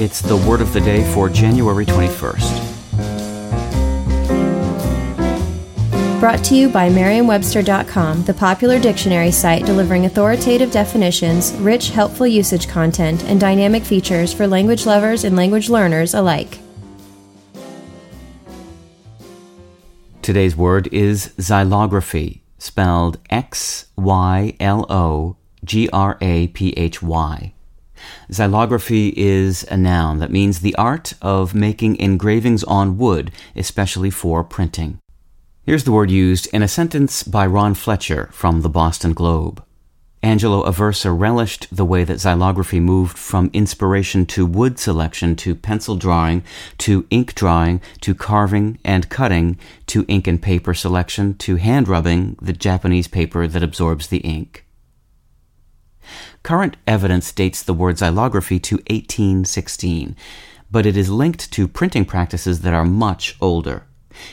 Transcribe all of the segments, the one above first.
It's the word of the day for January 21st. Brought to you by Merriam-Webster.com, the popular dictionary site delivering authoritative definitions, rich, helpful usage content, and dynamic features for language lovers and language learners alike. Today's word is xylography, spelled X Y L O G R A P H Y. Xylography is a noun that means the art of making engravings on wood, especially for printing. Here's the word used in a sentence by Ron Fletcher from the Boston Globe. Angelo Aversa relished the way that xylography moved from inspiration to wood selection to pencil drawing to ink drawing to carving and cutting to ink and paper selection to hand rubbing the Japanese paper that absorbs the ink. Current evidence dates the word xylography to 1816, but it is linked to printing practices that are much older.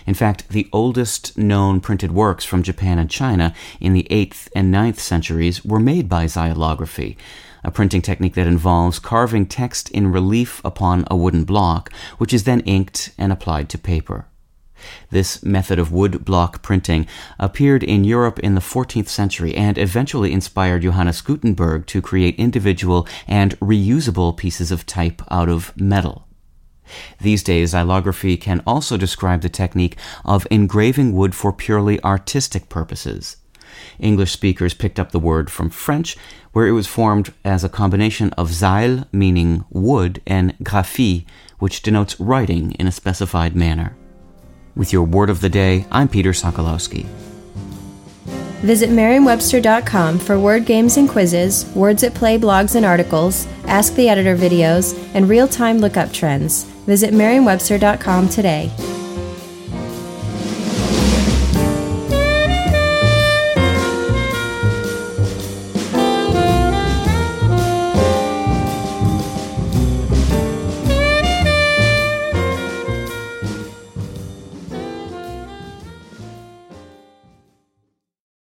In fact, the oldest known printed works from Japan and China in the 8th and 9th centuries were made by xylography, a printing technique that involves carving text in relief upon a wooden block, which is then inked and applied to paper. This method of wood block printing appeared in Europe in the 14th century and eventually inspired Johannes Gutenberg to create individual and reusable pieces of type out of metal. These days, xylography can also describe the technique of engraving wood for purely artistic purposes. English speakers picked up the word from French, where it was formed as a combination of xyle, meaning wood, and graphie, which denotes writing in a specified manner. With your word of the day, I'm Peter Sokolowski. Visit Merriam-Webster.com for word games and quizzes, words at play blogs and articles, Ask the Editor videos, and real-time lookup trends. Visit Merriam-Webster.com today.